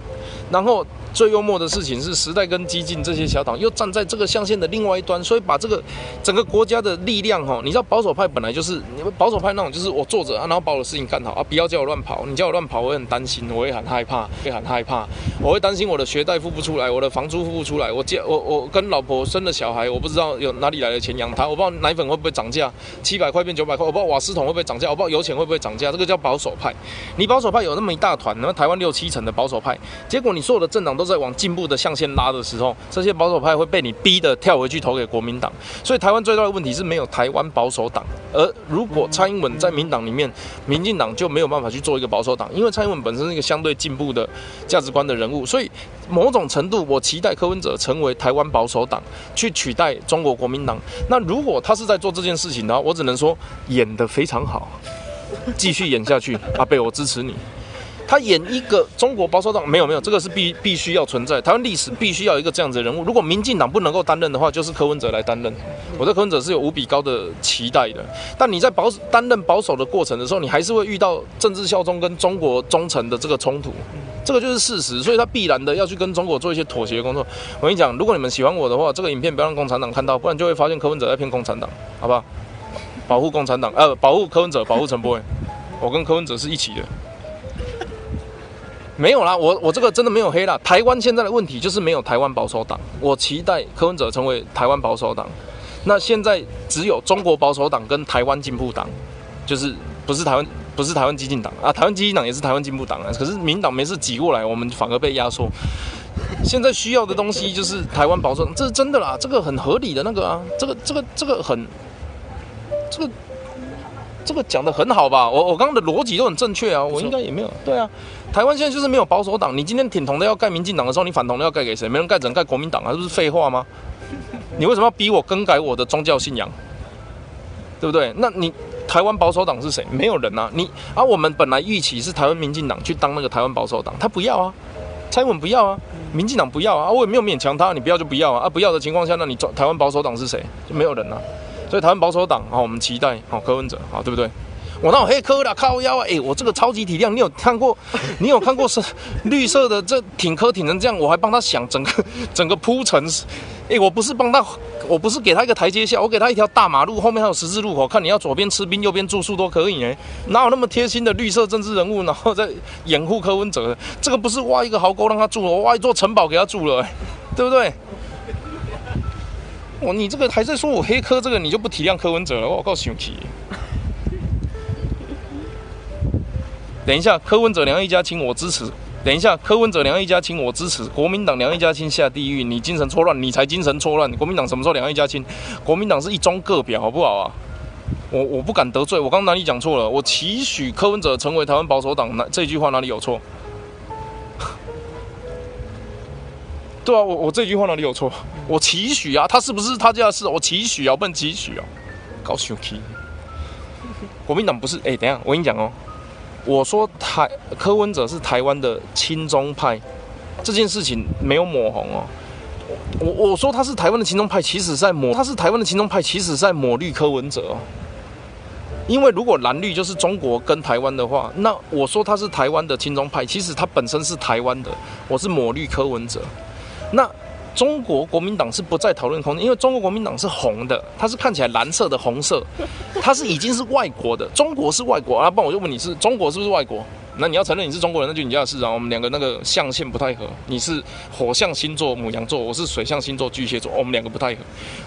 然后最幽默的事情是，时代跟激进这些小党又站在这个象限的另外一端，所以把这个整个国家的力量哈，你知道保守派本来就是你们保守派那种，就是我坐着啊，然后把我的事情干好啊，不要叫我乱跑，你叫我乱跑，我会很担心，我也很害怕，会很害怕，我会担心我的学贷付不出来，我的房租付不出来，我借我我跟老婆生了小孩，我不知道有哪里来的钱养他，我不知道奶粉会不会涨价，七百块变九百块，我不知道瓦斯桶会不会涨价，我不知道油钱会不会涨价，这个叫保守派。你保守派有那么一大团，那么台湾六七成的保守派，结果你所有的政党都在往进步的象限拉的时候，这些保守派会被你逼的跳回去投给国民党。所以台湾最大的问题是没有台湾保守党，而如果蔡英文在民党里面，民进党就没有办法去做一个保守党，因为蔡英文本身是一个相对进步的价值观的人物，所以某种程度我期待柯文哲成为台湾保守党，去取代中国国民党。那如果他是在做这件事情的话，我只能说演得非常好，继续演下去，阿贝，我支持你。他演一个中国保守党，没有没有，这个是必必须要存在。台湾历史必须要一个这样子的人物。如果民进党不能够担任的话，就是柯文哲来担任。我对柯文哲是有无比高的期待的。但你在保担任保守的过程的时候，你还是会遇到政治效忠跟中国忠诚的这个冲突，这个就是事实。所以他必然的要去跟中国做一些妥协工作。我跟你讲，如果你们喜欢我的话，这个影片不要让共产党看到，不然就会发现柯文哲在骗共产党，好不好？保护共产党，呃，保护柯文哲，保护陈柏伟。我跟柯文哲是一起的。没有啦，我我这个真的没有黑啦。台湾现在的问题就是没有台湾保守党，我期待柯文哲成为台湾保守党。那现在只有中国保守党跟台湾进步党，就是不是台湾不是台湾激进党啊，台湾激进党也是台湾进步党啊。可是民党没事挤过来，我们反而被压缩。现在需要的东西就是台湾保守，这是真的啦，这个很合理的那个啊，这个这个这个很这个。这个讲的很好吧？我我刚刚的逻辑都很正确啊，我应该也没有对啊。台湾现在就是没有保守党，你今天挺同的要盖民进党的时候，你反同的要盖给谁？没人盖，只能盖国民党啊，这不是废话吗？[LAUGHS] 你为什么要逼我更改我的宗教信仰？对不对？那你台湾保守党是谁？没有人啊。你啊我们本来预期是台湾民进党去当那个台湾保守党，他不要啊，蔡英文不要啊，民进党不要啊，我也没有勉强他，你不要就不要啊。啊，不要的情况下，那你台湾保守党是谁？就没有人啊。所以台湾保守党啊，我们期待好柯文哲好，对不对？我那有黑科啦，靠腰啊！哎、我这个超级体谅，你有看过？[LAUGHS] 你有看过是绿色的这挺科挺成这样，我还帮他想整个 [LAUGHS] 整个铺陈是。哎、我不是帮他，我不是给他一个台阶下，我给他一条大马路，后面还有十字路口，看你要左边吃冰，右边住宿都可以哎。哪有那么贴心的绿色政治人物，然后再掩护柯文哲？这个不是挖一个壕沟让他住了，我挖一座城堡给他住了、对不对？我你这个还在说我黑科这个，你就不体谅柯文哲了，我告生气。等一下，柯文哲两一家亲，我支持。等一下，柯文哲两一家亲，我支持。国民党两一家亲下地狱，你精神错乱，你才精神错乱。国民党什么时候两一家亲？国民党是一中各表，好不好啊？我我不敢得罪，我刚刚哪里讲错了？我期许柯文哲成为台湾保守党，哪这句话哪里有错？[LAUGHS] 对啊，我我这句话哪里有错？我期许啊，他是不是他家的事？我期许啊，我期许啊，搞生气。国民党不是，哎、等一下，我跟你讲哦，我说台柯文哲是台湾的亲中派，这件事情没有抹红哦。我我说他是台湾的亲中派，其实在抹他是台湾的亲中派，其实在抹绿柯文哲哦。因为如果蓝绿就是中国跟台湾的话，那我说他是台湾的亲中派，其实他本身是台湾的，我是抹绿柯文哲。那中国国民党是不在讨论空间，因为中国国民党是红的，它是看起来蓝色的红色，它是已经是外国的，中国是外国啊。不然我就问你是中国是不是外国？那你要承认你是中国人，那就你家的事啊。我们两个那个象限不太合，你是火象星座母羊座，我是水象星座巨蟹座，我们两个不太合。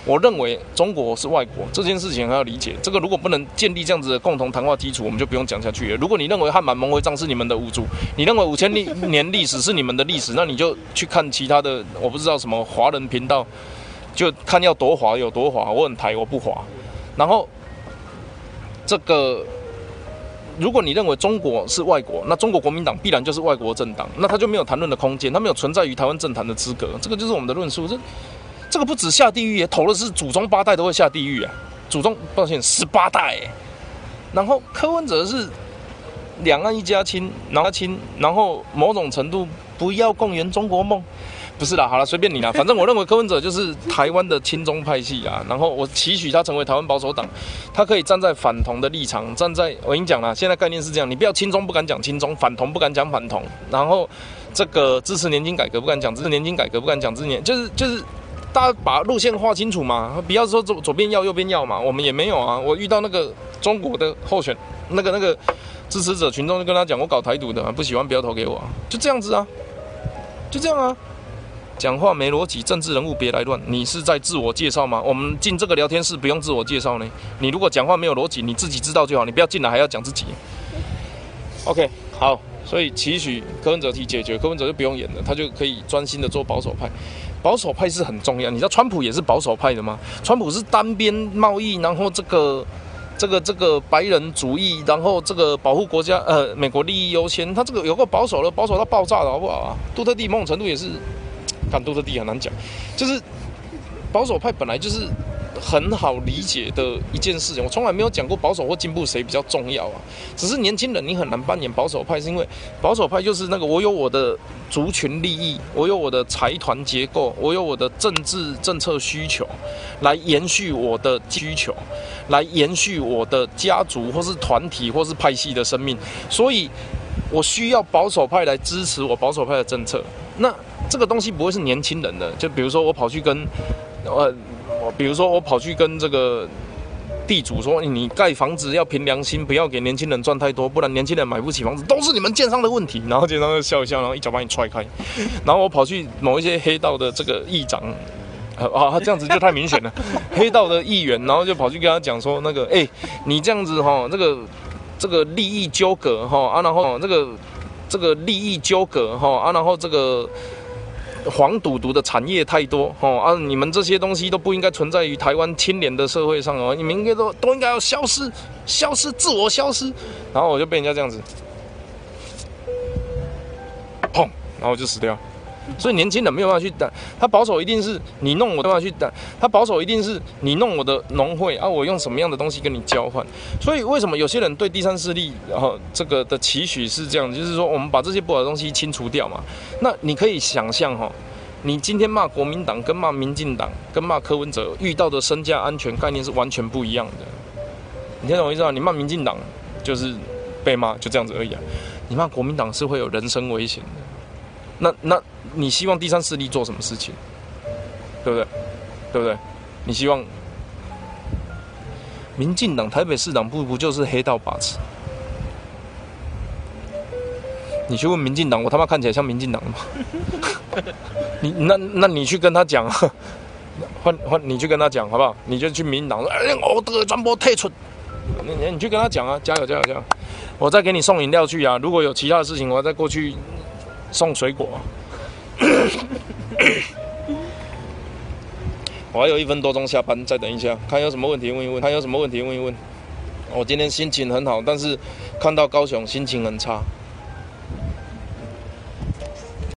我认为中国是外国这件事情还要理解。这个如果不能建立这样子的共同谈话基础，我们就不用讲下去了。如果你认为汉满蒙回藏是你们的五祖，你认为五千 [LAUGHS] 年历史是你们的历史，那你就去看其他的，我不知道什么华人频道，就看要多华有多华。我很台，我不华。然后这个。如果你认为中国是外国，那中国国民党必然就是外国政党，那他就没有谈论的空间，他没有存在于台湾政坛的资格，这个就是我们的论述。这这个不止下地狱耶，投的是祖宗八代都会下地狱啊，祖宗抱歉十八代。然后柯文哲是两岸一家亲，然后亲，然后某种程度不要共圆中国梦。不是啦，好了，随便你啦，[LAUGHS] 反正我认为柯文哲就是台湾的亲中派系啊，然后我期许他成为台湾保守党，他可以站在反同的立场，站在我跟你讲啦，现在概念是这样，你不要亲中不敢讲亲中，反同不敢讲反同，然后这个支持年金改革不敢讲支持年金改革，不敢讲支持年，就是就是大家把路线画清楚嘛，不要说左左边要右边要嘛，我们也没有啊，我遇到那个中国的候选那个那个支持者群众就跟他讲，我搞台独的，不喜欢不要投给我、啊，就这样子啊，就这样啊。讲话没逻辑，政治人物别来乱。你是在自我介绍吗？我们进这个聊天室不用自我介绍呢。你如果讲话没有逻辑，你自己知道就好，你不要进来还要讲自己。OK，好，所以期许柯文哲题解决，柯文哲就不用演了，他就可以专心的做保守派。保守派是很重要，你知道川普也是保守派的吗？川普是单边贸易，然后这个。这个这个白人主义，然后这个保护国家，呃，美国利益优先，他这个有个保守的，保守到爆炸了，好不好啊？杜特地某种程度也是，看杜特地很难讲，就是保守派本来就是很好理解的一件事情。我从来没有讲过保守或进步谁比较重要啊，只是年轻人你很难扮演保守派，是因为保守派就是那个我有我的族群利益，我有我的财团结构，我有我的政治政策需求，来延续我的需求。来延续我的家族或是团体或是派系的生命，所以我需要保守派来支持我保守派的政策。那这个东西不会是年轻人的，就比如说我跑去跟，呃，比如说我跑去跟这个地主说，你盖房子要凭良心，不要给年轻人赚太多，不然年轻人买不起房子，都是你们建商的问题。然后建商就笑一笑，然后一脚把你踹开。然后我跑去某一些黑道的这个议长。啊，这样子就太明显了。黑道的议员，然后就跑去跟他讲说，那个，哎、你这样子哈，这个这个利益纠葛哈啊，然后这个这个利益纠葛哈啊，然后这个黄赌毒的产业太多哈啊，你们这些东西都不应该存在于台湾清廉的社会上哦，你们应该都都应该要消失，消失，自我消失。然后我就被人家这样子，砰，然后就死掉。所以年轻人没有办法去打，他保守一定是你弄我没办法去打，他保守一定是你弄我的农会啊，我用什么样的东西跟你交换？所以为什么有些人对第三势力然后这个的期许是这样，就是说我们把这些不好的东西清除掉嘛？那你可以想象哈，你今天骂国民党跟骂民进党跟骂柯文哲遇到的身家安全概念是完全不一样的。你听懂我意思吗？你骂民进党，就是被骂，就这样子而已啊。你骂国民党是会有人身危险的，那那你希望第三势力做什么事情？对不对？对不对？你希望民进党台北市党部不就是黑道把持？你去问民进党，我他妈看起来像民进党吗？[LAUGHS] 你那那你去跟他讲啊，换换你去跟他讲好不好？你就去民进党说，哎，我的全部退出。你你你去跟他讲啊，加油加油加油！我再给你送饮料去啊，如果有其他的事情，我再过去送水果。[COUGHS] 我还有一分多钟下班，再等一下，看有什么问题问一问，看有什么问题问一问。我今天心情很好，但是看到高雄心情很差。